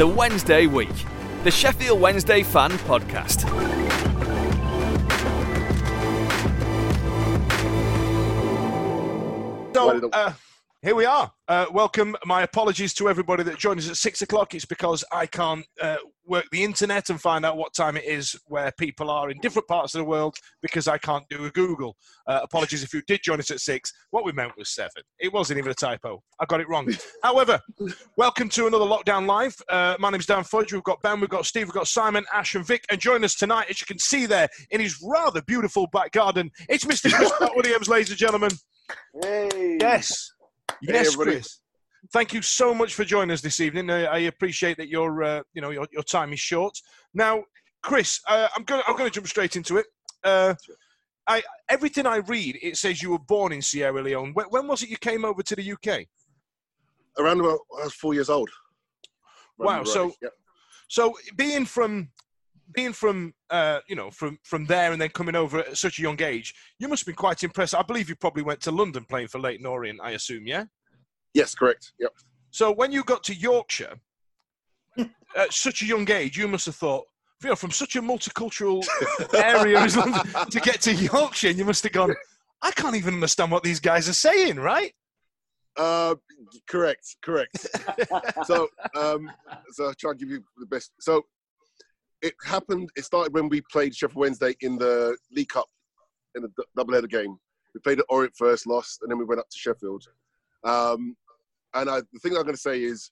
The Wednesday Week, the Sheffield Wednesday Fan Podcast. So uh, here we are. Uh, welcome. My apologies to everybody that joined us at six o'clock. It's because I can't uh, work the internet and find out what time it is where people are in different parts of the world because I can't do a Google. Uh, apologies if you did join us at six. What we meant was seven. It wasn't even a typo. I got it wrong. However, welcome to another Lockdown Live. Uh, my name's Dan Fudge. We've got Ben, we've got Steve, we've got Simon, Ash, and Vic. And join us tonight, as you can see there in his rather beautiful back garden, it's Mr. Chris Williams, ladies and gentlemen. Hey. Yes. Hey, Yes, everybody. Chris. Thank you so much for joining us this evening. I, I appreciate that your, uh, you know, your, your time is short. Now, Chris, uh, I'm going. I'm going to jump straight into it. Uh, I everything I read, it says you were born in Sierra Leone. When, when was it you came over to the UK? Around about I was four years old. Wow, so- yeah. So being from being from uh, you know from from there and then coming over at such a young age, you must have been quite impressed. I believe you probably went to London playing for Leyton Orient. I assume, yeah. yes, correct. Yep. So when you got to Yorkshire at such a young age, you must have thought, you know, from such a multicultural area as London, to get to Yorkshire, you must have gone, I can't even understand what these guys are saying, right? Uh, correct, correct. so, um, so I'll try and give you the best. So, it happened. It started when we played Sheffield Wednesday in the League Cup in the double-header game. We played at Orient first, lost, and then we went up to Sheffield. Um, and I, the thing I'm going to say is,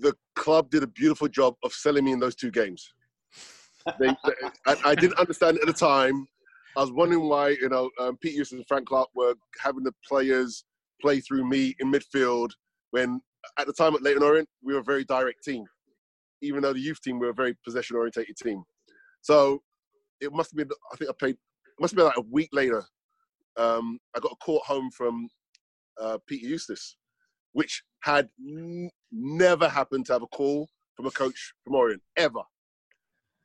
the club did a beautiful job of selling me in those two games. They, they- I, I didn't understand at the time. I was wondering why, you know, um, Pete Eustace and Frank Clark were having the players play through me in midfield when at the time at Leyton Orient, we were a very direct team. Even though the youth team were a very possession orientated team. So it must have been, I think I played, it must have been like a week later. Um, I got a call home from uh, Peter Eustace, which had n- never happened to have a call from a coach from Orient, ever.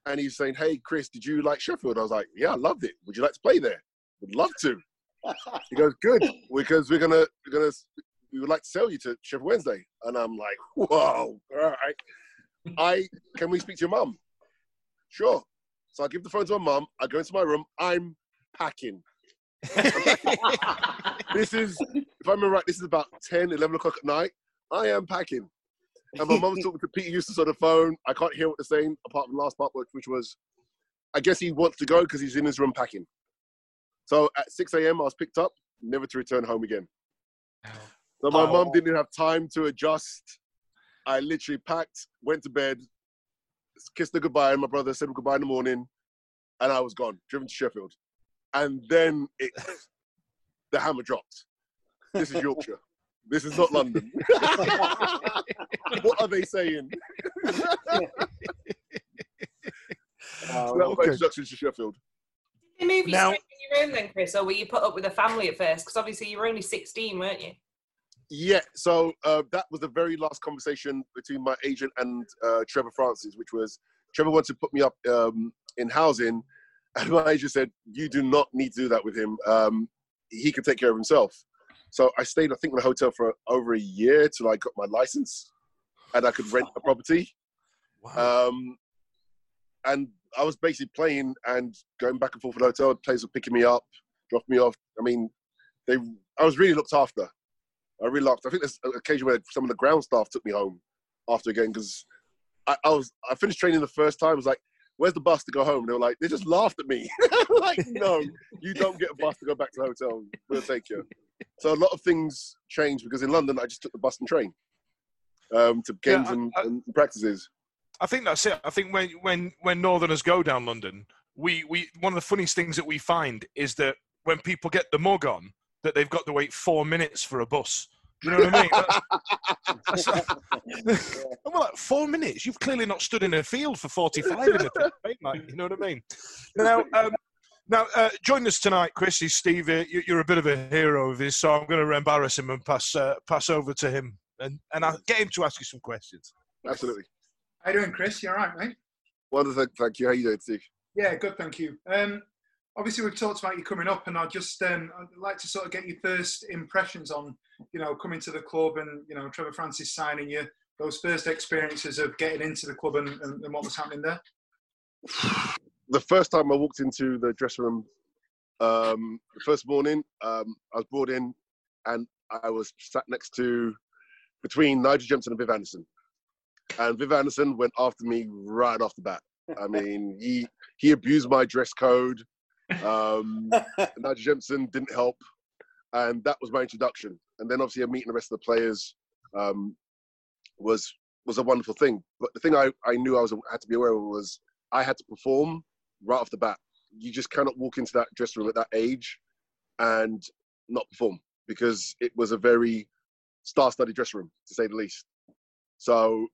And he's saying, Hey, Chris, did you like Sheffield? I was like, Yeah, I loved it. Would you like to play there? Would love to. He goes, Good, because we're gonna we're gonna we would like to sell you to Sheffield Wednesday. And I'm like, Whoa, all right. I can we speak to your mum? Sure. So I give the phone to my mum. I go into my room. I'm packing. this is, if I remember right, this is about 10, 11 o'clock at night. I am packing. And my mum's talking to Peter Eustace on the phone. I can't hear what they're saying, apart from the last part, which, which was, I guess he wants to go because he's in his room packing. So at 6 a.m., I was picked up, never to return home again. So my mum oh. didn't have time to adjust. I literally packed, went to bed, kissed her goodbye, and my brother said goodbye in the morning, and I was gone, driven to Sheffield. And then it, the hammer dropped. This is Yorkshire. This is not London. what are they saying? so that was my okay. introduction to Sheffield. Did they move you Now- straight on your own then, Chris, or were you put up with a family at first? Because obviously you were only 16, weren't you? Yeah, so uh, that was the very last conversation between my agent and uh, Trevor Francis, which was Trevor wanted to put me up um, in housing, and my agent said, "You do not need to do that with him. Um, he can take care of himself." So I stayed, I think, in a hotel for over a year till I got my license, and I could rent a property. Um, and I was basically playing and going back and forth with the hotel. Players were picking me up, dropping me off. I mean, they. I was really looked after. I really looked. I think there's an occasion where some of the ground staff took me home after a game because I, I was. I finished training the first time. I was like, "Where's the bus to go home?" They were like, they just laughed at me. like, no, you don't get a bus to go back to the hotel. We'll take you. So a lot of things changed because in London I just took the bus and train um, to Yeah, games I- and, and practices. I think that's it. I think when when when Northerners go down London, we we one of the funniest things that we find is that when people get the mug on, that they've got to wait four minutes for a bus. You know what I mean? That's- that's- I'm like four minutes. You've clearly not stood in a field for forty-five in a thing, like, You know what I mean? Now, um, now uh, join us tonight, Chris. Is Steve? Uh, you- you're a bit of a hero of his, so I'm going to embarrass him and pass uh, pass over to him and and I'll get him to ask you some questions. Absolutely. How you doing, Chris? You all right, mate? Wonderful. Thank you. How you doing, Steve? Yeah, good, thank you. Um, obviously, we've talked about you coming up, and I'd just um, I'd like to sort of get your first impressions on, you know, coming to the club and you know Trevor Francis signing you. Those first experiences of getting into the club and, and, and what was happening there. the first time I walked into the dressing room, um, the first morning, um, I was brought in and I was sat next to between Nigel Jemson and Viv Anderson. And Viv Anderson went after me right off the bat. I mean, he he abused my dress code. Um, Nigel Jemson didn't help, and that was my introduction. And then obviously, meeting the rest of the players um, was was a wonderful thing. But the thing I, I knew I was had to be aware of was I had to perform right off the bat. You just cannot walk into that dressing room at that age and not perform because it was a very star-studded dressing room, to say the least. So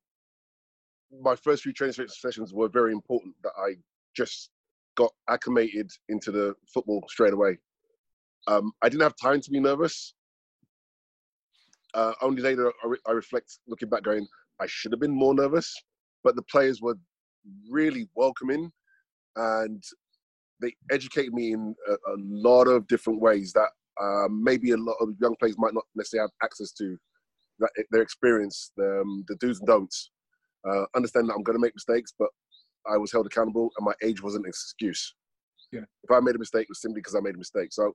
my first few training sessions were very important that I just got acclimated into the football straight away. Um, I didn't have time to be nervous. Uh, only later I, re- I reflect, looking back, going, I should have been more nervous. But the players were really welcoming, and they educated me in a, a lot of different ways that uh, maybe a lot of young players might not necessarily have access to. That their experience, the, um, the do's and don'ts. Uh, understand that I'm going to make mistakes, but I was held accountable, and my age wasn't an excuse. Yeah. If I made a mistake, it was simply because I made a mistake. So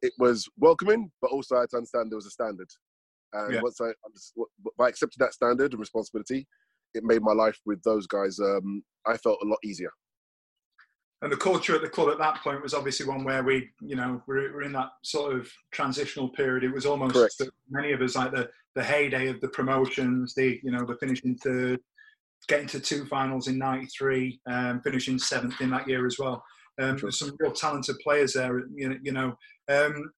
it was welcoming, but also I had to understand there was a standard. And Yeah. once I accepting that standard and responsibility, it made my life with those guys. Um, I felt a lot easier. And the culture at the club at that point was obviously one where we, you know, we're, we're in that sort of transitional period. It was almost many of us like the, the heyday of the promotions, the, you know, the finishing third, getting to two finals in '93, um, finishing seventh in that year as well. Um, there's some real talented players there, you know. Um,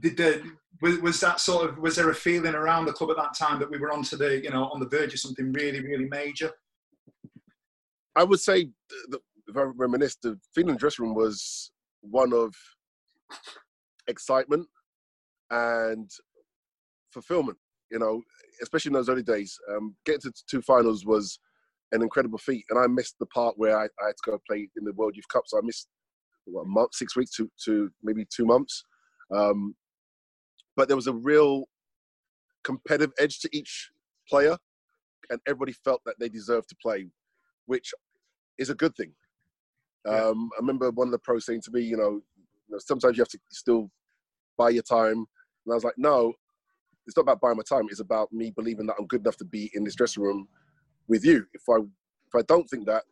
did the, was, was that sort of was there a feeling around the club at that time that we were onto the, you know, on the verge of something really, really major? I would say, th- th- if I reminisce, the feeling in the dressing room was one of excitement and fulfillment. You know, especially in those early days, um, getting to two finals was an incredible feat, and I missed the part where I, I had to go play in the World Youth Cup. So I missed what, a month, six weeks to, to maybe two months. Um, but there was a real competitive edge to each player, and everybody felt that they deserved to play, which is a good thing. Um, I remember one of the pros saying to me, you know, you know, sometimes you have to still buy your time. And I was like, no, it's not about buying my time. It's about me believing that I'm good enough to be in this dressing room with you. If I if I don't think that,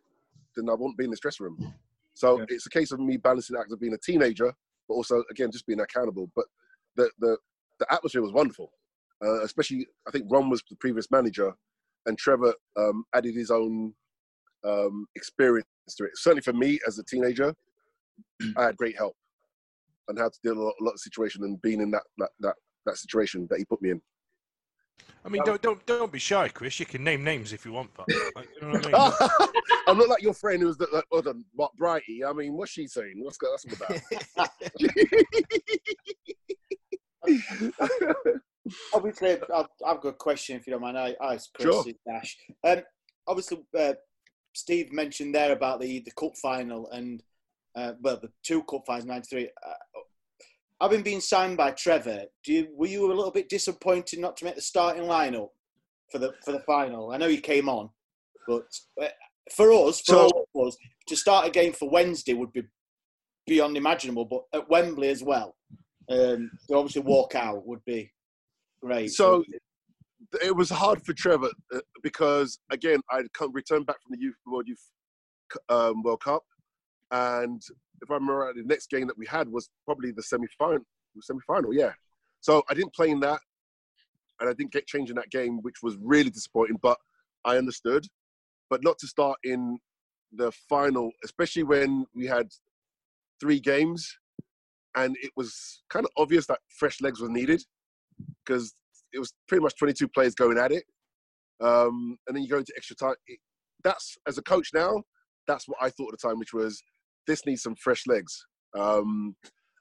then I won't be in this dressing room. So Yeah. it's a case of me balancing the act of being a teenager, but also again just being accountable. But the the the atmosphere was wonderful, uh, especially I think Ron was the previous manager, and Trevor um, added his own um, experience to it. Certainly for me as a teenager, I had great help on how to deal with a lot, a lot of situation and being in that, that that that situation that he put me in. I mean, don't don't don't be shy, Chris. You can name names if you want, but like, you know what I mean? I'm not like your friend who was the, like, other Mark Brighty. I mean, what's she saying? What's go- that's all about? Obviously, I've, I've got a question if you don't mind. I, I Chris Sure. Dash. Um, obviously, uh, Steve mentioned there about the the cup final and uh, well, the two cup finals, '93. Uh, having been signed by Trevor, do you, were you a little bit disappointed not to make the starting lineup for the for the final? I know you came on, but uh, for us, for So- all of us, to start a game for Wednesday would be beyond imaginable. But at Wembley as well, um, to obviously walk out would be great. So it was hard for Trevor uh, because again I'd come returned back from the youth World Youth um, World Cup, and if I remember right, the next game that we had was probably the semi final. Semi final, yeah. So I didn't play in that, and I didn't get changed in that game, which was really disappointing. But I understood, but not to start in the final, especially when we had three games, and it was kind of obvious that fresh legs were needed because it was pretty much 22 players going at it. Um, and then you go into extra time. It, that's, as a coach now, that's what I thought at the time, which was this needs some fresh legs. Um,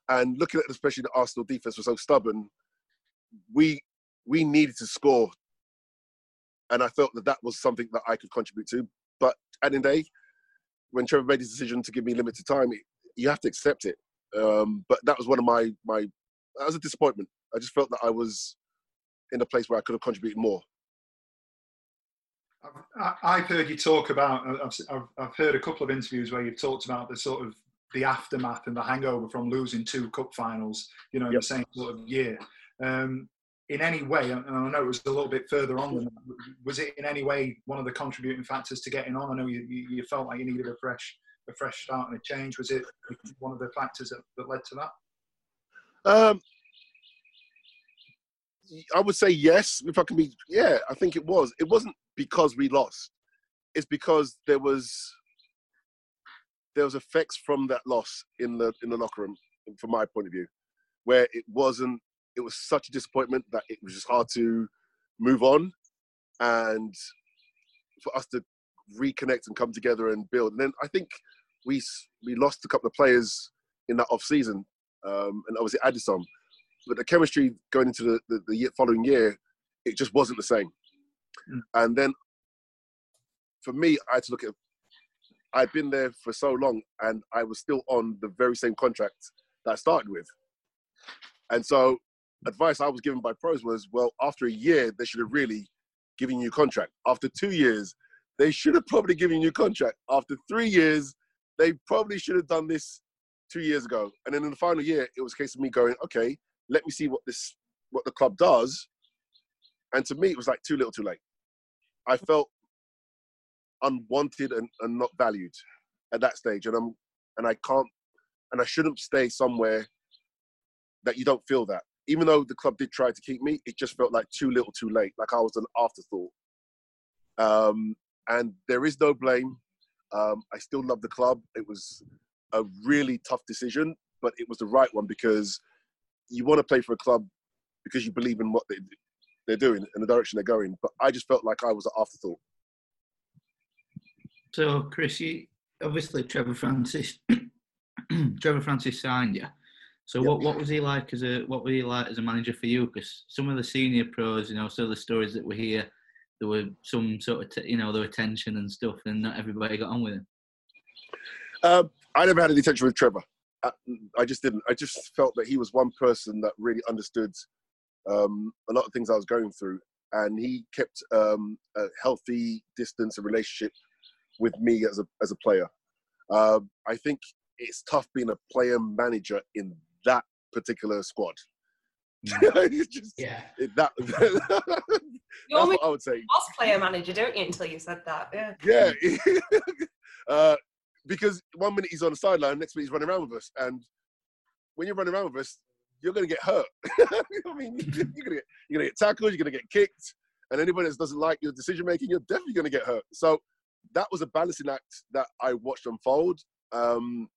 and looking at especially the Arsenal defense was so stubborn, we we needed to score. And I felt that that was something that I could contribute to. But at the end day, when Trevor made his decision to give me limited time, you have to accept it. Um, but that was one of my my that was a disappointment. I just felt that I was in a place where I could have contributed more. I- I've heard you talk about. I've, I've, I've heard a couple of interviews where you've talked about the sort of the aftermath and the hangover from losing two cup finals. You know, in the same sort of year. Um, in any way, and I know it was a little bit further on than that. Was it in any way one of the contributing factors to getting on? I know you, you, you felt like you needed a fresh a fresh start and a change. Was it one of the factors that, that led to that? Um, I would say yes. If I can be, yeah, I think it was. It wasn't because we lost. It's because there was there was effects from that loss in the in the locker room, from my point of view, where it wasn't. It was such a disappointment that it was just hard to move on, and for us to reconnect and come together and build. And then I think we we lost a couple of players in that off season, um, and obviously added some. But the chemistry going into the, the, the following year, it just wasn't the same. Mm. And then for me, I had to look at. I'd been there for so long, and I was still on the very same contract that I started with. And so, advice I was given by pros was, well, after a year, they should have really given you a contract. After two years, they should have probably given you a contract. After three years, they probably should have done this two years ago. And then in the final year, it was a case of me going, okay, let me see what this, what the club does. And to me, it was like too little, too late. I felt unwanted and, and not valued at that stage, and I'm, and I can't, and I shouldn't stay somewhere that you don't feel that. Even though the club did try to keep me, it just felt like too little, too late. Like I was an afterthought. Um, and there is no blame. Um, I still love the club. It was a really tough decision, but it was the right one because you want to play for a club because you believe in what they, they're doing and the direction they're going. But I just felt like I was an afterthought. So, Chris, you, obviously Trevor Francis, Trevor Francis signed you. So, what, what was he like as a what was he like as a manager for you? Because some of the senior pros, you know, some of the stories that we hear, there were some sort of t- you know there were tension and stuff, and not everybody got on with him. Um, I never had any tension with Trevor. I, I just didn't. I just felt that he was one person that really understood um, a lot of things I was going through, and he kept um, a healthy distance and relationship with me as a as a player. Um, I think it's tough being a player manager in that particular squad. It's just- Yeah. it- that, You that's what I would say. was player manager, don't you, until you said that? Yeah. Yeah, uh, because one minute he's on the sideline, next minute he's running around with us, and when you're running around with us, you're going to get hurt. I mean, you're going to get you're to get tackled, you're going to get kicked, and anybody that doesn't like your decision making, you're definitely going to get hurt. So that was a balancing act that I watched unfold. Um,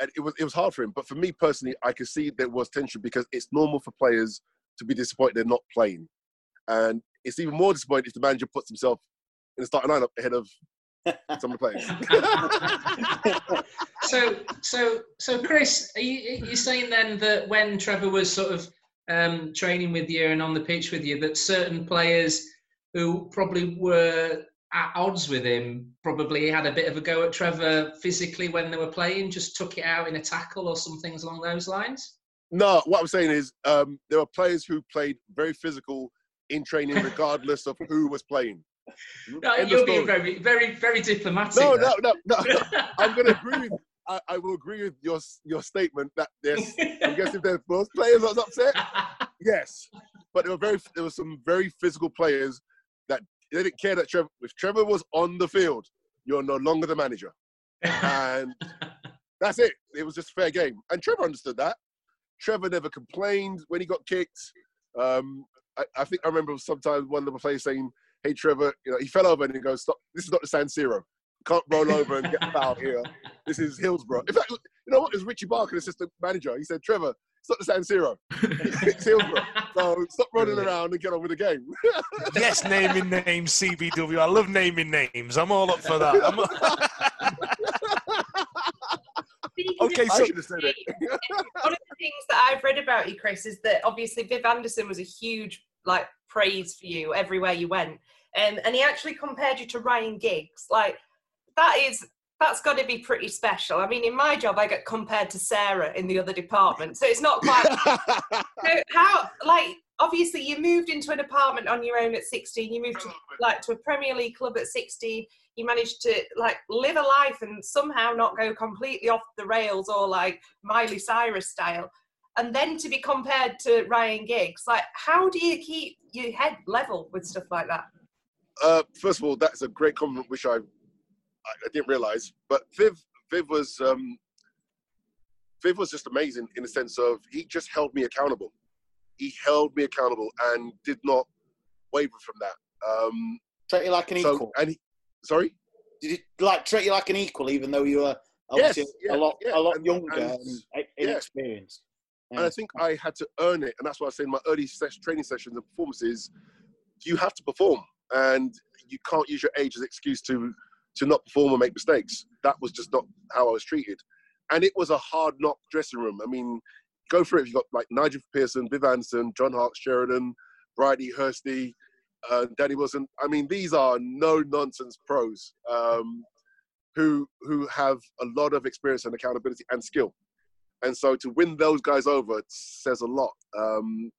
and it was it was hard for him, but for me personally, I could see there was tension because it's normal for players to be disappointed they're not playing, and it's even more disappointing if the manager puts himself in the starting lineup ahead of some of the players. so, so, so, Chris, are you, you're saying then that when Trevor was sort of um, training with you and on the pitch with you, that certain players who probably were at odds with him probably had a bit of a go at Trevor physically when they were playing, just took it out in a tackle or some things along those lines? No, what I'm saying is um, there were players who played very physical in training, regardless of who was playing. No, you're being very, very, very diplomatic. No, there. no, no, no. I'm going to agree with. I, I will agree with your your statement that there's. I'm guessing there's both players that was upset. Yes, but there were very. There were some very physical players that they didn't care that Trevor. If Trevor was on the field, you're no longer the manager, and that's it. It was just fair game, and Trevor understood that. Trevor never complained when he got kicked. Um, I, I think I remember sometimes one of the players saying, "Hey, Trevor, you know, he fell over and he goes, stop. This is not the San Siro. Can't roll over and get fouled here. This is Hillsborough. In fact, you know what? It was Richie Barker, the assistant manager. He said, Trevor, it's not the San Siro. it's Hillsborough. So stop running around and get on with the game. yes, naming names, CBW. I love naming names. I'm all up for that. I'm- okay, so should have said it. One of the things that I've read about you, Chris, is that obviously Viv Anderson was a huge like praise for you everywhere you went, um, and he actually compared you to Ryan Giggs. Like that is that's got to be pretty special. I mean, in my job, I get compared to Sarah in the other department, so it's not quite. so how like obviously you moved into an apartment on your own at 16 you moved to like to a premier league club at 16 you managed to like live a life and somehow not go completely off the rails or like miley cyrus style and then to be compared to ryan giggs like how do you keep your head level with stuff like that Uh, first of all, that's a great compliment, which I I, I didn't realize. But Viv, Viv was um, Viv was just amazing in the sense of he just held me accountable. He held me accountable and did not waver from that. Um, treat you like an so- equal. And he, sorry. Did he like treat you like an equal, even though you were Yes, yeah, a lot yeah, a lot and- younger and- and, yeah. inexperienced? And I think I had to earn it, and that's why I say in my early ses- training sessions and performances, you have to perform, and you can't use your age as an excuse to to not perform or make mistakes. That was just not how I was treated, and it was a hard knock dressing room. I mean, go for it. If You got like Nigel Pearson, Viv Anderson, John Harkes Sheridan, Brighty Hirsty, uh, Danny Wilson. I mean, these are no nonsense pros um, who who have a lot of experience and accountability and skill. And so to win those guys over says a lot. Um,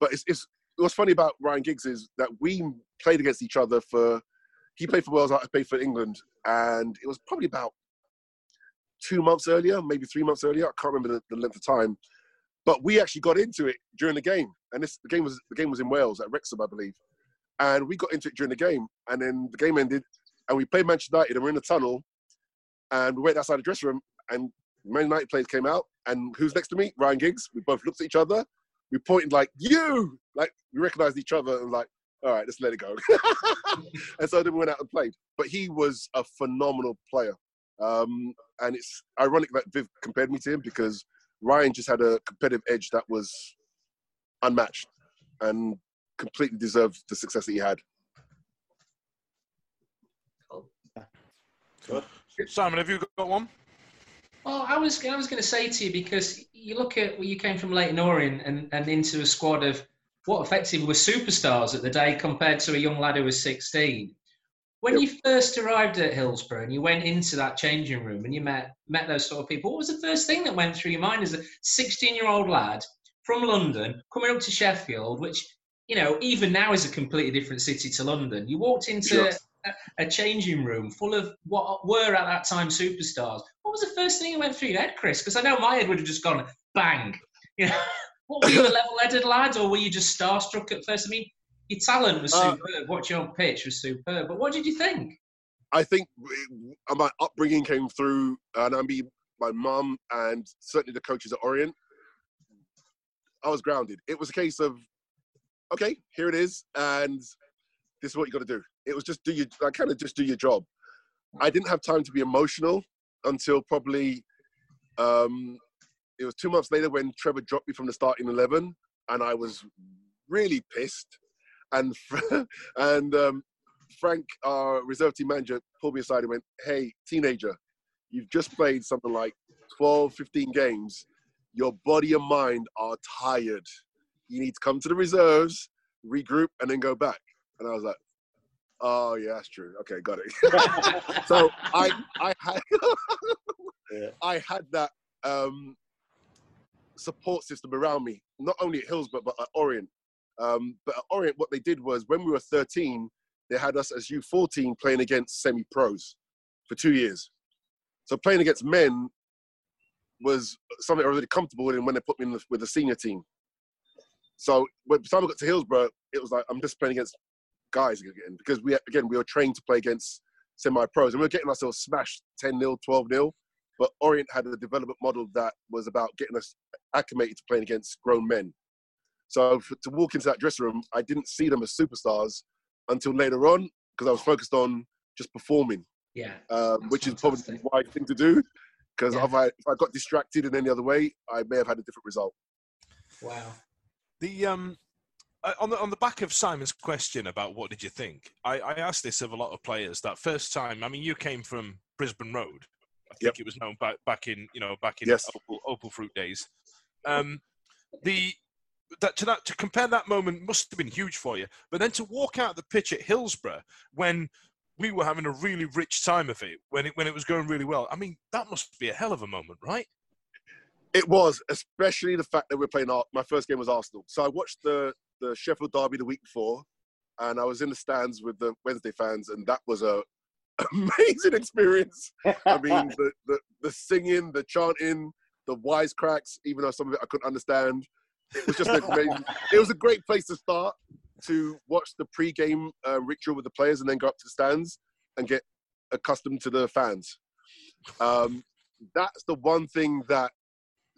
but it's, it's what's funny about Ryan Giggs is that we played against each other for. He played for Wales, I played for England, and it was probably about two months earlier, maybe three months earlier. I can't remember the, the length of time, but we actually got into it during the game, and this the game was the game was in Wales at Wrexham, I believe, and we got into it during the game, and then the game ended, and we played Manchester United, and we're in the tunnel, and we went outside the dressing room, and Man United players came out, and who's next to me? Ryan Giggs. We both looked at each other. We pointed like you, like we recognized each other, and like, all right, let's let it go. and so then we went out and played. But he was a phenomenal player, um, and it's ironic that Viv compared me to him because Ryan just had a competitive edge that was unmatched and completely deserved the success that he had. Simon, have you got one? Well, I was I was going to say to you because you look at where you came from Leyton Orient and, and into a squad of what effectively were superstars at the day compared to a young lad who was 16. When you first arrived at Hillsborough and you went into that changing room and you met met those sort of people, what was the first thing that went through your mind as a 16 year old lad from London coming up to Sheffield, which you know even now is a completely different city to London? You walked into. A, changing room full of what were at that time superstars. What was the first thing that went through your head, Chris? Because I know my head would have just gone bang. You know, what were you a level-headed lad, or were you just starstruck at first? I mean, your talent was Uh, superb. Watching on pitch was superb. But what did you think? I think uh, my upbringing came through, and I mean, my mum and certainly the coaches at Orient. I was grounded. It was a case of, okay, here it is, and this is what you got to do. It was just do your, I kind of just do your job. I didn't have time to be emotional until probably, um, it was two months later when Trevor dropped me from the starting eleven, and I was really pissed. And and um, Frank, our reserve team manager, pulled me aside and went, Hey, teenager, you've just played something like 12, 15 games. Your body and mind are tired. You need to come to the reserves, regroup, and then go back. And I was like, Oh yeah, that's true. Okay, got it. so I I had I had that um, support system around me, not only at Hillsborough but at Orient. Um, but at Orient, what they did was when we were 13, they had us as U14 playing against semi-pros for two years. So playing against men was something I was really comfortable with when they put me in the, with the senior team. So by the time I got to Hillsborough, it was like I'm just playing against guys again because we again we were trained to play against semi-pros and we were getting ourselves smashed 10 0 12 0 but orient had a development model that was about getting us acclimated to playing against grown men. So to walk into that dressing room i didn't see them as superstars until later on because i was focused on just performing. Yeah. um, which is probably the right thing to do because if, I, if i got distracted in any other way i may have had a different result. Wow. The um, on the on the back of Simon's question about what did you think, I, I asked this of a lot of players. That first time, I mean, you came from Brisbane Road. I think it was known back back in you know back in Yes. Opal, Opal Fruit days. Um, the that to that to compare that moment must have been huge for you. But then to walk out the pitch at Hillsborough when we were having a really rich time of it, when it when it was going really well. I mean, that must be a hell of a moment, right? It was, especially the fact that we're playing. Ar- My first game was Arsenal, so I watched the the Sheffield derby the week before, and I was in the stands with the Wednesday fans, and that was a amazing experience. I mean, the, the the singing, the chanting, the wisecracks, even though some of it I couldn't understand. It was just amazing. it was a great place to start to watch the pre-game uh, ritual with the players, and then go up to the stands and get accustomed to the fans. Um, that's the one thing that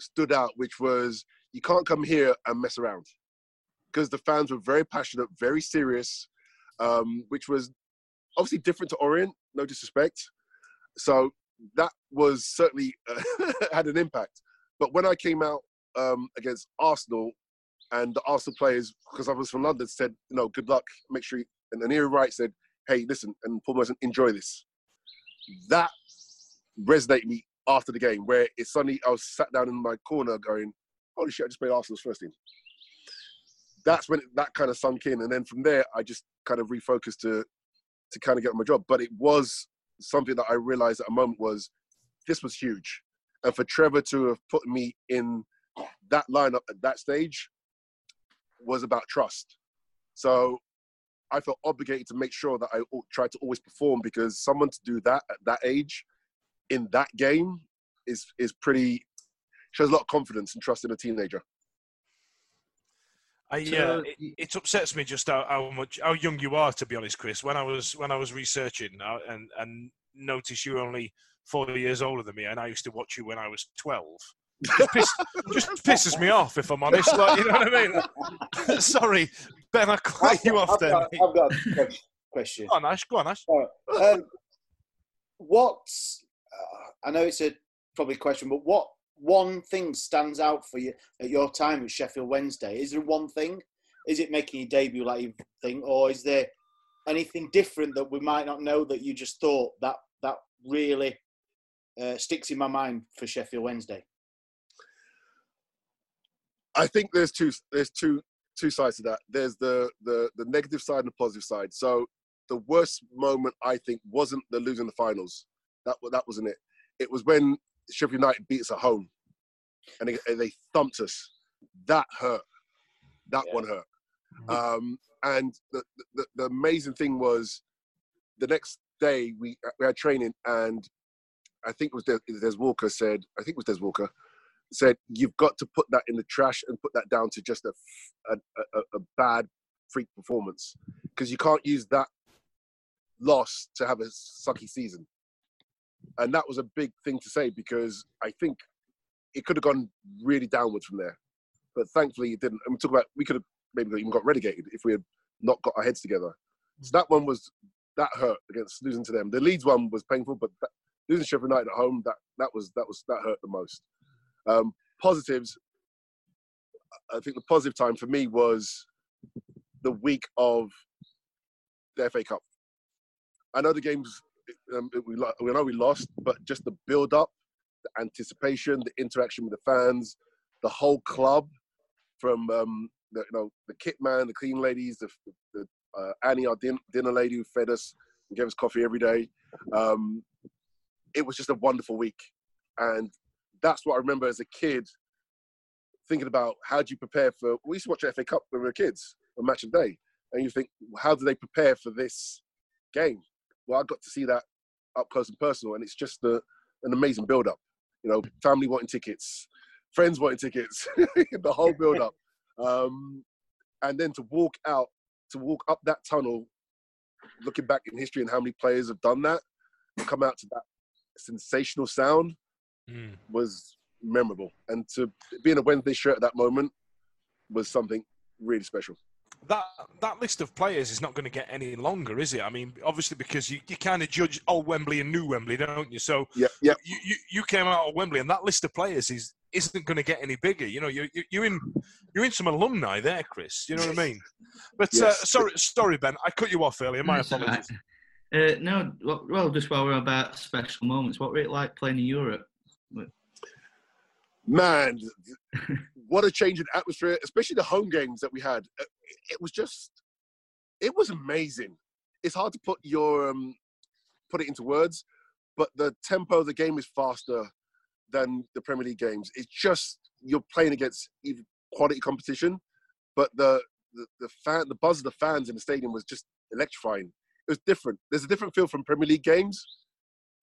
stood out, which was you can't come here and mess around because the fans were very passionate, very serious, um, which was obviously different to Orient. No disrespect. So that was certainly uh, had an impact. But when I came out um, against Arsenal, and the Arsenal players, because I was from London, said, "You know, good luck. Make sure." You, and Ian Wright said, "Hey, listen," and Paul Merson, enjoy this. That resonated me after the game, where it suddenly I was sat down in my corner going, "Holy shit! I just played Arsenal's first team." That's when it, that kind of sunk in, and then from there, I just kind of refocused to to kind of get my job. But it was something that I realized at a moment was this was huge, and for Trevor to have put me in that lineup at that stage was about trust. So I felt obligated to make sure that I tried to always perform because someone to do that at that age in that game is is pretty shows a lot of confidence and trust in a teenager. I, So- uh, it, it upsets me just how, how much how young you are, to be honest, Chris. When I was when I was researching uh, and and noticed you were only four years older than me, and I used to watch you when I was twelve. Just, piss, just pisses me off, if I'm honest. Like, you know what I mean? Sorry, Ben, I cut you off I've there. got. I've got a question. Go on, Ash. Go on, Ash. All right. Um, what's uh, I know it's a probably question, but what one thing stands out for you at your time at Sheffield Wednesday? Is there one thing? Is it making your debut like you think, or is there anything different that we might not know that you just thought that that really uh, sticks in my mind for Sheffield Wednesday? I think there's two there's two two sides to that. There's the the the negative side and the positive side. So the worst moment I think wasn't the losing the finals. That that wasn't it. It was when Sheffield United beat us at home, and they, and they thumped us. That hurt. That one hurt. Um, and the, the the amazing thing was, the next day we we had training, and I think it was Des, Des Walker said. I think it was Des Walker said you've got to put that in the trash and put that down to just a a, a, a bad freak performance because you can't use that loss to have a sucky season. And that was a big thing to say because I think it could have gone really downwards from there. But thankfully it didn't. And we talk about we could have maybe even got relegated if we had not got our heads together. So that one was that hurt against losing to them. The Leeds one was painful, but that, losing Sheffield United at home that that was that was that hurt the most. Um, positives, I think the positive time for me was the week of the FA Cup. I know the games, um, we, we know we lost, but just the build up, the anticipation, the interaction with the fans, the whole club, from um, the, you know the kit man, the clean ladies, the, the uh, Annie, our din- dinner lady, who fed us and gave us coffee every day. Um, it was just a wonderful week, and that's what I remember as a kid thinking about. How do you prepare for? We used to watch FA Cup when we were kids, a match a day, and you think, how do they prepare for this game? Well, I got to see that up close and personal, and it's just a, an amazing build-up. You know, family wanting tickets, friends wanting tickets, the whole build-up, um, and then to walk out, to walk up that tunnel, looking back in history and how many players have done that, and come out to that sensational sound was memorable. And to be in a Wednesday shirt at that moment was something really special. That that list of players is not going to get any longer, is it? I mean, obviously because you, you kind of judge old Wembley and new Wembley, don't you? So yeah, yeah. You, you you came out of Wembley, and that list of players is isn't going to get any bigger. You know, you you- you're in you're in some alumni there, Chris. You know what I mean? But uh, sorry, sorry, Ben, I cut you off earlier. My That's apologies. right. Uh, no, well, well, just while we're about special moments, what were it like playing in Europe? Man, what a change in atmosphere, especially the home games that we had. It was just, it was amazing. It's hard to put your um, put it into words, but the tempo of the game is faster than the Premier League games. It's just you're playing against quality competition, but the the, the fan, the buzz of the fans in the stadium was just electrifying. It was different. There's a different feel from Premier League games,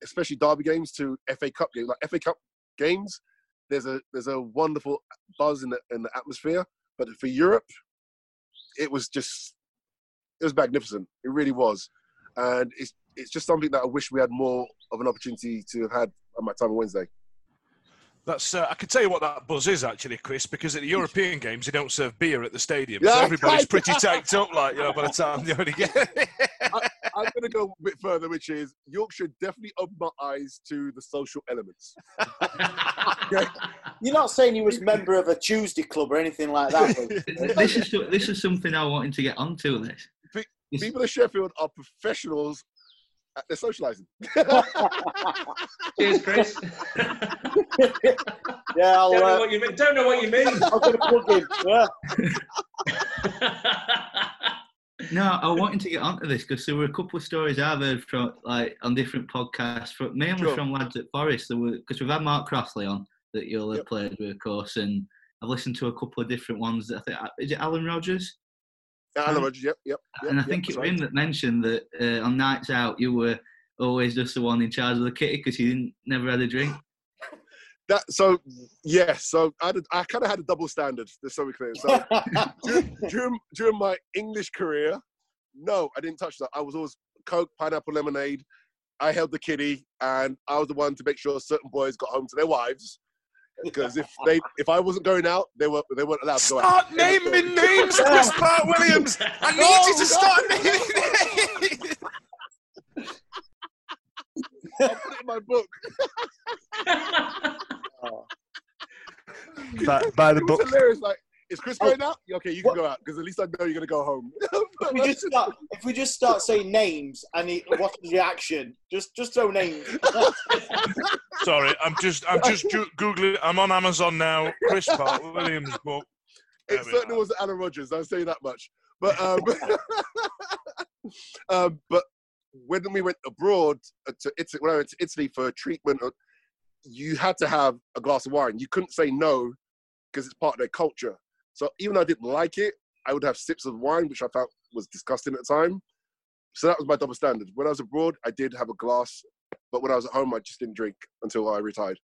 especially derby games, to FA Cup games. Like FA Cup games, there's a there's a wonderful buzz in the in the atmosphere. But for Europe, it was just it was magnificent. It really was, and it's it's just something that I wish we had more of an opportunity to have had at my time on Wednesday. That's uh, I can tell you what that buzz is actually, Chris, because at the European games they don't serve beer at the stadium, so Yeah, everybody's pretty tacked up, like you know, by the time they only get. I, I'm going to go a bit further, which is Yorkshire definitely opened my eyes to the social elements. You're not saying you was member of a Tuesday club or anything like that. this is this is something I wanted to get onto. This Pe- People in Sheffield are professionals at their socialising. Cheers, Chris. yeah, I'll, don't, know uh, what you mean. don't know what you mean. I'm going to plug in. Yeah. No, I wanted to get onto this because there were a couple of stories I've heard from, like, on different podcasts, from, mainly Sure. from lads at Forest. There were because we've had Mark Crossley on that you'll have played with, of course, and I've listened to a couple of different ones. That I think is it Alan Rogers, Alan Rogers, yep, yep. yep and I yep, think it that's was right. him that mentioned that uh, on nights out you were always just the one in charge of the kitty because you didn't never had a drink. That so yes, so I did, I kind of had a double standard. Just so we clear. So during, during during my English career, no, I didn't touch that. I was always Coke, pineapple lemonade. I held the kitty, and I was the one to make sure certain boys got home to their wives. Because if they if I wasn't going out, they were they weren't allowed to go out. Start naming names, Chris Bart-Williams. I need you to start naming names. I'll put it in my book. By, by the book. hilarious. Like, is Chris going out? Okay, you can go out because at least I know you're gonna go home. if we just start, if we just start saying names and he, what's his reaction? Just just throw names. Sorry, I'm just I'm just googling. I'm on Amazon now. Chris Park Williams book. it certainly wasn't Alan Rogers. I'll say that much. But um, um, but when we went abroad uh, to Italy, when I went to Italy for treatment, uh, you had to have a glass of wine. You couldn't say no because it's part of their culture. So even though I didn't like it, I would have sips of wine, which I felt was disgusting at the time. So that was my double standard. When I was abroad, I did have a glass, but when I was at home, I just didn't drink until I retired.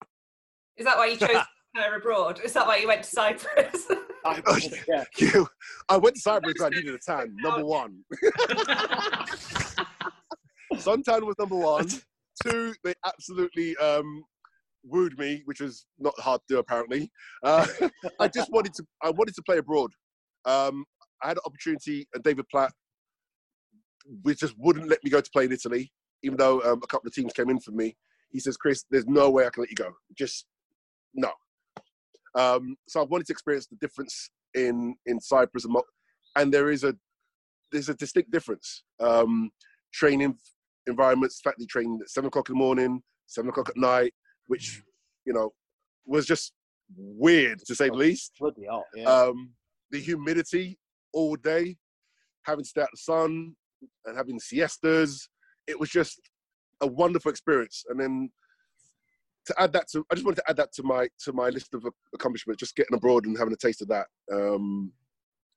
Is that why you chose her abroad? Is that why you went to Cyprus? yeah. You, I went to Cyprus because I needed a tan, number one. Suntan was number one. Two, they absolutely um, wooed me, which was not hard to do apparently. Uh, I just wanted to, I wanted to play abroad. Um, I had an opportunity, and David Platt, which just wouldn't let me go to play in Italy, even though um, a couple of teams came in for me. He says, "Chris, there's no way I can let you go. Just no." Um, so I wanted to experience the difference in in Cyprus and, and there is a there's a distinct difference. Um, training environments, the fact you train at seven o'clock in the morning, seven o'clock at night, which you know was just weird to say the least. Hell, yeah. Um, the humidity all day, having to stay out the sun and having siestas. It was just a wonderful experience. And then to add that to, I just wanted to add that to my to my list of accomplishments. Just getting abroad and having a taste of that. Um,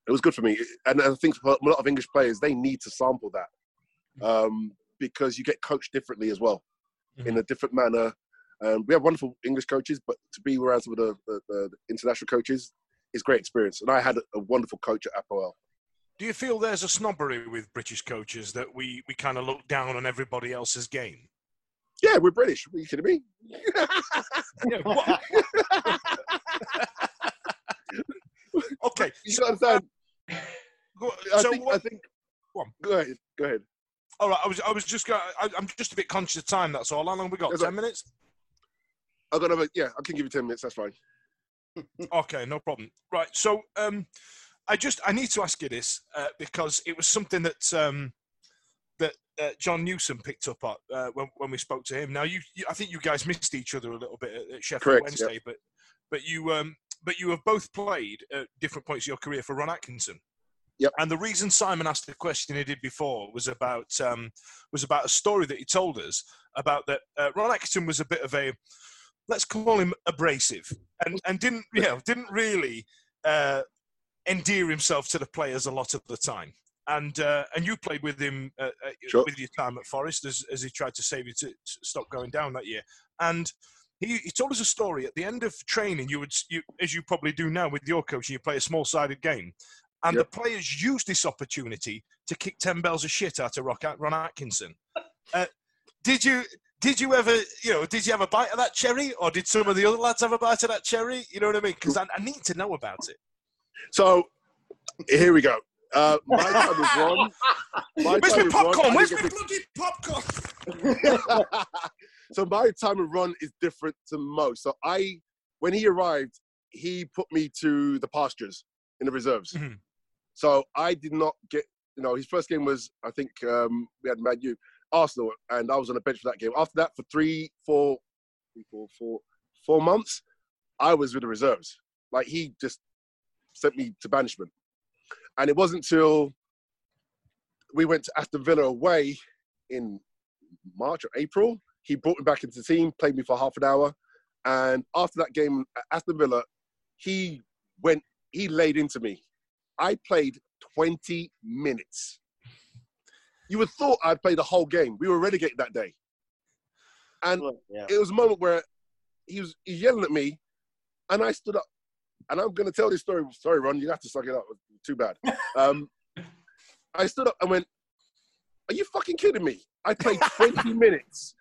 it was good for me. And I think for a lot of English players, they need to sample that um, because you get coached differently as well, in a different manner. Um, we have wonderful English coaches, but to be around some of the, the, the international coaches is great experience. And I had a, a wonderful coach at Apoel. Do you feel there's a snobbery with British coaches that we, we kind of look down on everybody else's game? Yeah, we're British. Are you kidding me? okay, you understand? I so think, I what- think. Go. Go ahead. Go ahead. All right, I was I was just going. I, I'm just a bit conscious of time. That's all. How long have we got? That's Ten minutes. I got another. Yeah, I can give you ten minutes. That's fine. Okay, no problem. Right. So, um, I just I need to ask you this uh, because it was something that um, that uh, Jon Newsome picked up on uh, when when we spoke to him. Now, you, you I think you guys missed each other a little bit at, at Sheffield Correct, Wednesday, yeah. but but you um, but you have both played at different points of your career for Ron Atkinson. Yep. And the reason Simon asked the question he did before was about um, was about a story that he told us about that uh, Ron Atkinson was a bit of a let's call him abrasive and and didn't you know didn't really uh, endear himself to the players a lot of the time. And uh, and you played with him uh, uh, Sure. with your time at Forest as, as he tried to save you to, to stop going down that year. And he, he told us a story at the end of training. You would you, as you probably do now with your coach, you play a small sided game, and the players used this opportunity to kick ten bells of shit out of Ron Atkinson. Uh, did you? Did you ever, you know, did you have a bite of that cherry, or did some of the other lads have a bite of that cherry? You know what I mean? Because I, I need to know about it. So here we go. Uh, my time with Ron. My Where's my popcorn? Where's my bloody popcorn? so my time with Ron is different to most. So I, when he arrived, he put me to the pastures in the reserves. Mm-hmm. So I did not get, you know, his first game was I think um, we had Man U, Arsenal, and I was on the bench for that game. After that, for three, four, three, four, four, four months, I was with the reserves. Like he just sent me to banishment, and it wasn't till we went to Aston Villa away in March or April. He brought me back into the team, played me for half an hour, and after that game at Aston Villa, he went, he laid into me. I played 20 minutes. You would thought I'd play the whole game. We were relegated that day, and it was a moment where he was he's yelling at me, and I stood up, and I'm going to tell this story. Sorry, Ron, you have to suck it up. Too bad. Um, I stood up and went, "Are you fucking kidding me? I played 20 minutes.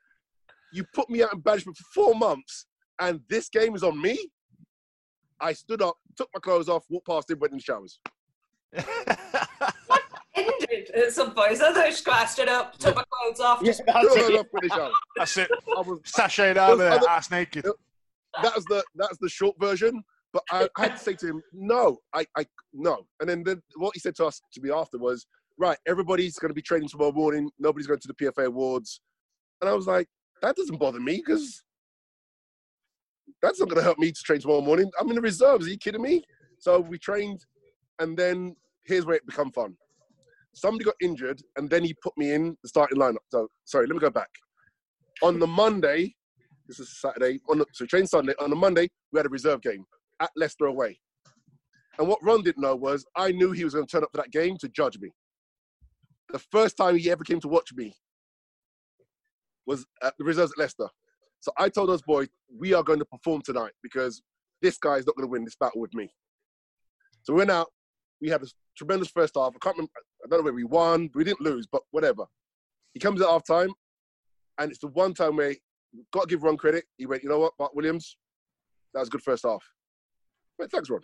You put me out in banishment for four months, and this game is on me." I stood up, took my clothes off, walked past him, went in the showers. Ended at some point. So I thought she got stood up, took my clothes off. just Took my clothes off, went in the shower. That's it. I was Sashayed out there, Other- ass naked. That was the that's the short version. But I, I had to say to him, no, I, I no. And then the, what he said to us to me after was, right, everybody's going to be training tomorrow morning. Nobody's going to the PFA Awards. And I was like, that doesn't bother me because that's not going to help me to train tomorrow morning. I'm in the reserves. Are you kidding me? So we trained, and then here's where it become fun. Somebody got injured, and then he put me in the starting lineup. So sorry, let me go back. On the Monday, this is Saturday. On the, so train Sunday. On the Monday, we had a reserve game at Leicester away. And what Ron didn't know was I knew he was going to turn up for that game to judge me. The first time he ever came to watch me was at the reserves at Leicester. So I told those boys, we are going to perform tonight because this guy is not going to win this battle with me. So we went out. We had a tremendous first half. I can't remember. I don't know where we won. We didn't lose, but whatever. He comes at half time, and it's the one time where got to give Ron credit. He went, you know what, Bart Williams, that was a good first half. Went, thanks, Ron.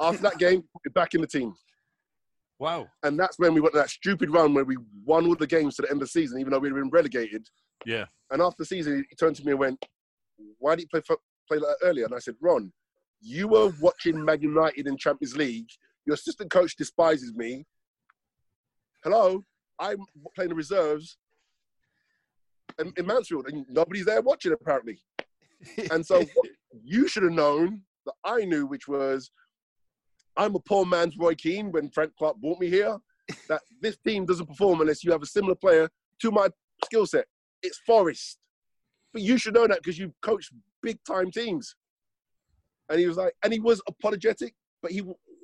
After that game, we're back in the team. Wow. And that's when we went on that stupid run where we won all the games to the end of the season, even though we'd been relegated. Yeah. And after the season, he turned to me and went, "Why did you play for, play like that earlier?" And I said, "Ron, you were watching Man United in Champions League. Your assistant coach despises me. Hello, I'm playing the reserves in, in Mansfield, and nobody's there watching apparently. and so what you should have known that I knew, which was I'm a poor man's Roy Keane when Frank Clark brought me here. that this team doesn't perform unless you have a similar player to my skill set. It's Forest. But you should know that because you coach big time teams. And he was like, and he was apologetic, but he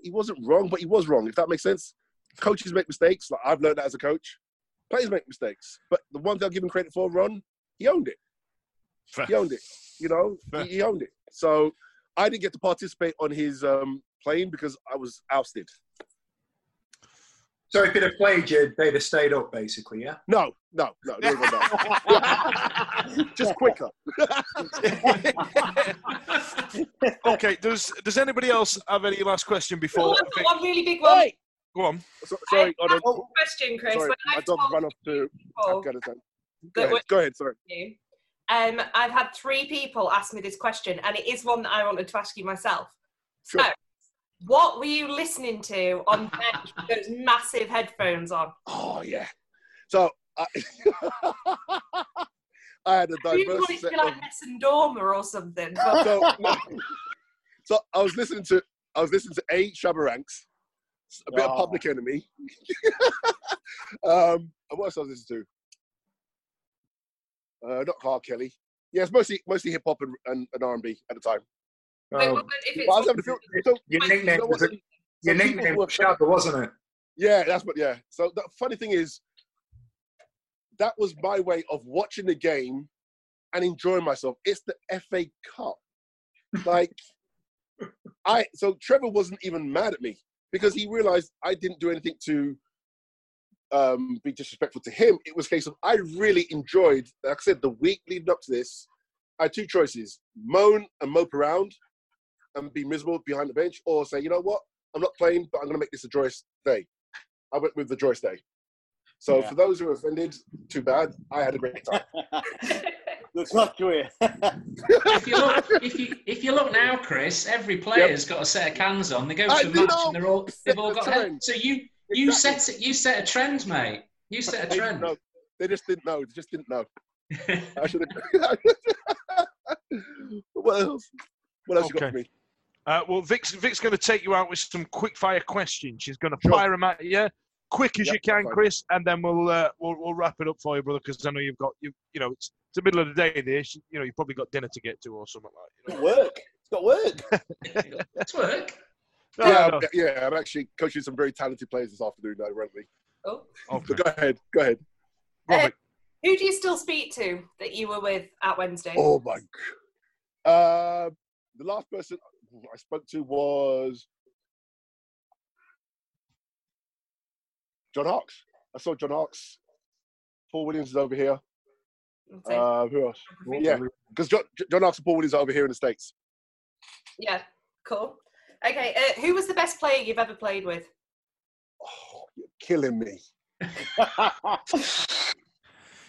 he wasn't wrong, but he was wrong, if that makes sense. Coaches make mistakes. Like I've learned that as a coach. Players make mistakes. But the one thing I'll give him credit for, Ron, he owned it. Fair. He owned it. You know, he, he owned it. So I didn't get to participate on his um, plane because I was ousted. So if he'd have played you, they'd have stayed up, basically, yeah? No, no, no, no, no, no. Just quicker. Okay, does does anybody else have any last question before? Oh, I've got one really big one. Go on. So, sorry, I hold have on. a question, Chris. Sorry, my I've dog told ran off to people Afghanistan. Go that ahead, go ahead, sorry. um, I've had three people ask me this question, and it is one that I wanted to ask you myself. So, what were you listening to on bench with those massive headphones on? Oh, yeah. So I, I had a didn't diverse want it to set be like of Nessun Dorma or something. But so, no. so I was listening to I was listening to A Shabba Ranks, a bit of Oh. Public Enemy. um, and what else I was listening to? Uh, not Carl Kelly. Yeah, it's mostly mostly hip hop and, and, and R and B at the time. Wait, Um, what- if but I was it's- having a feel, so, Your you nickname know was, your nickname was Shabba, wasn't it? Yeah, that's what. Yeah. So the funny thing is, that was my way of watching the game and enjoying myself. It's the FA Cup. Like, I so Trevor wasn't even mad at me because he realized I didn't do anything to um, be disrespectful to him. It was a case of I really enjoyed. Like I said, the week leading up to this, I had two choices: moan and mope around and be miserable behind the bench, or say, you know what, I'm not playing, but I'm going to make this a joyous day. I went with the joyous day. So Yeah. for those who are offended, too bad. I had a great time. Looks like you. if you look, if you if you look now, Chris, every player's got a set of cans on. They go to I a match and they're all they've all got. trend. Head. So you you Exactly. set it. You set a trend, mate. You set a trend. didn't. They just didn't know. They just didn't know. I should have. what else? What else you got for me? Uh, well, Vic's, Vic's going to take you out with some quick fire questions. She's going to Sure. fire them at you quick as Yep, you can, fine. Chris, and then we'll, uh, we'll we'll wrap it up for you, brother. Because I know you've got you you know it's, it's the middle of the day. This you know you've probably got dinner to get to or something like. Got work. It's got work. It's work. that. yeah, No, I'm- yeah. I'm actually coaching some very talented players this afternoon, though, ironically. Oh. no. But go ahead. Go ahead. Robert, Who do you still speak to that you were with at Wednesday? Oh my. g- Uh, the last person I spoke to was John Harkes. I saw John Harkes. Paul Williams is over here. Uh, who else? Yeah, because John, John Harkes and Paul Williams are over here in the states. yeah, cool. Okay, uh, who was the best player you've ever played with? Oh, you're killing me.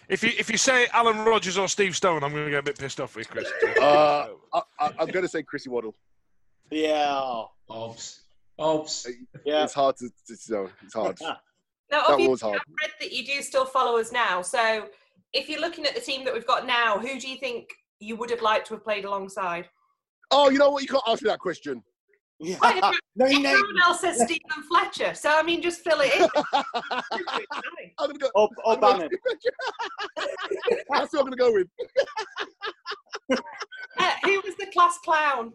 if you if you say Alan Rogers or Steve Stone, I'm going to get a bit pissed off with Chris. Uh, I, I, I'm going to say Chrissy Waddle. yeah. Obs. Obs. Yeah. It's hard to, to you know, it's hard. Now, That obviously, was hard. I've read that you do still follow us now. So, if you're looking at the team that we've got now, who do you think you would have liked to have played alongside? Oh, you know what? You can't ask me that question. Yeah. Well, No, you know. Everyone else says Steven Fletcher, so I mean, just fill it in. I'm gonna go. Or, or I'm gonna- Bannan. That's what I'm gonna go with. Uh, who was the class clown?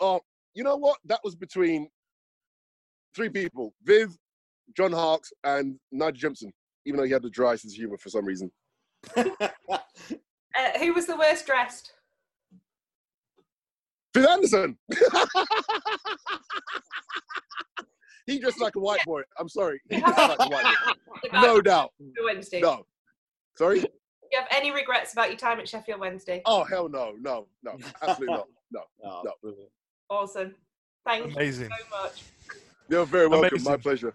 Oh, you know what? That was between three people: Viv, John Harkes, and Nigel Jemson. Even though he had the dry sense of humor for some reason. Uh, who was the worst dressed? Viv Anderson. he dressed like a white boy. I'm sorry. He dressed like a white boy. No doubt. Wednesday. No. Sorry. Do you have any regrets about your time at Sheffield Wednesday? Oh hell no, no, no, absolutely not. No, Oh, no. Awesome. Thank Amazing. you so much. You're very welcome. My pleasure.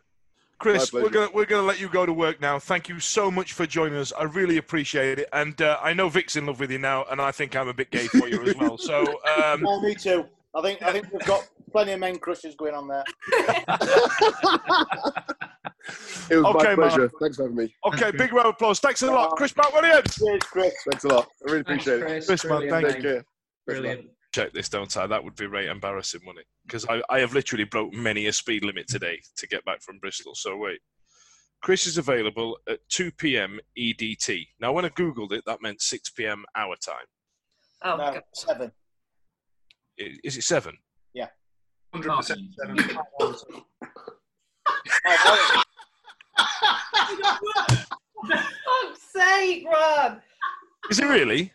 Chris, My we're gonna we're gonna let you go to work now. Thank you so much for joining us. I really appreciate it, and uh, I know Vic's in love with you now, and I think I'm a bit gay for you as well. So um, Oh, me too. I think I think we've got plenty of men crushes going on there. It was Okay, my pleasure. Mark. Thanks for having me. okay, big round of applause. Thanks a lot, Chris Bart-Williams. Cheers, Chris. Thanks a lot. I really Thanks, appreciate it. Chris. Chris, man, thank Take mate. care. Thanks a lot. Brilliant. Check this, don't I? That would be right embarrassing, wouldn't it? Because I, I have literally broke many a speed limit today to get back from Bristol. So wait. Chris is available at 2 p.m. EDT. Now, when I Googled it, that meant 6 p.m. our time. Oh, No, God. seven. I- Is it 7? Yeah. 100% seven. fuck's sake, Rob. Is it really?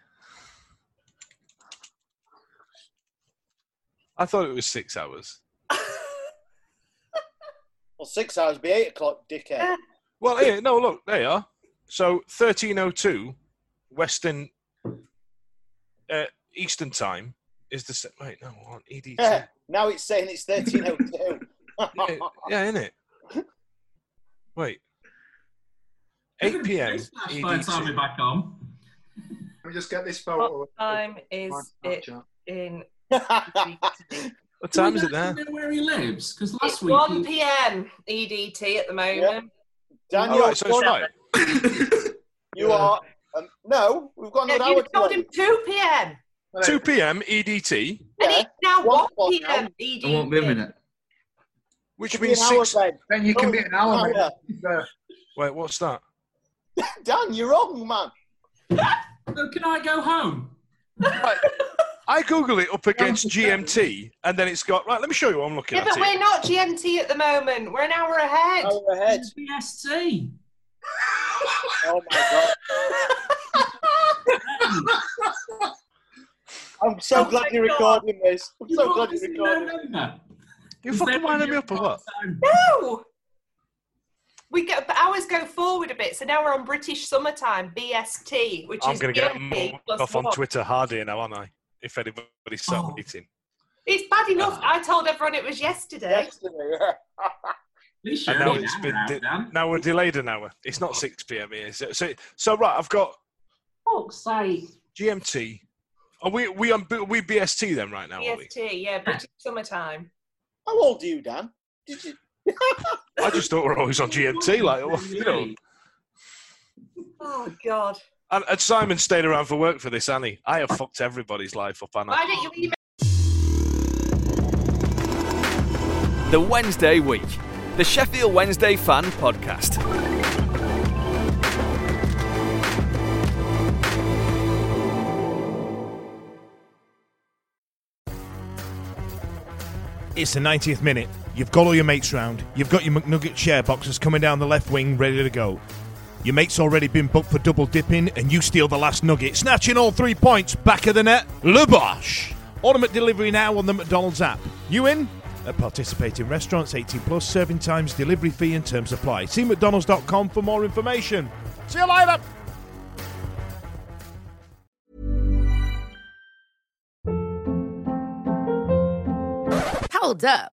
I thought it was six hours. Well, six hours be eight o'clock, dickhead. Well, here, no, look, there you are. So 1302 Western uh, Eastern Time is the se- wait no on EDT. Yeah, now it's saying it's thirteen oh two. yeah, yeah, isn't it? Wait. 8 p.m. By the time we're EDT. back on. Let me just get this photo. What time is it in? What time is it there? Know where he lives? Because last It's week. 1 p.m. EDT at the moment. Daniel, All right, so it's right. you are. Um, no, we've got Yeah, another you hour. told him 2 p.m. 2 p.m. EDT, And it's now 1, 1 p.m. EDT. I won't be a minute. which means an hour, six. Then you can be an hour. hour. mate. Uh, Wait, what's that? Dan, you're wrong, man. So can I go home? I Google it up against GMT, and then it's got right. Let me show you what I'm looking at. Yeah, at. but here. we're not GMT at the moment. We're an hour ahead. Hour ahead. BST. Oh my god. I'm so Oh glad you're God. recording this. I'm so glad you're in recording. November. You Is fucking there winding me a up or what? No. We go, the hours go forward a bit, so now we're on British summertime BST, which I'm is going to get GMT mugged plus off on. Twitter hard here now, aren't I? If anybody's sat Oh. waiting. It's bad enough. Um, I told everyone it was yesterday. Yesterday, yeah. At And now only it's an been hour di- out, Dan. now we're delayed an hour. It's not 6 p.m. here. So, so, so right, I've got Fuck's sake. GMT. Are we we on we BST then right now? Are we? BST, yeah, British summertime. How old are you, Dan? Did you? I just thought we're always on GMT. Like you know. Oh God. And, and Simon stayed around for work for this, Annie. I have fucked everybody's life up, Anna. Why don't you email? The Wednesday Week, the Sheffield Wednesday Fan Podcast. It's the 90th minute. You've got all your mates round. You've got your McNugget share boxes coming down the left wing, ready to go. Your mate's already been booked for double dipping, and you steal the last nugget, snatching all three points. Back of the net, Le Bosch. Delivery now on the McDonald's app. You in? At participating restaurants, 18 plus, serving times, delivery fee, and terms apply. See McDonald's.com for more information. See you later. Hold up.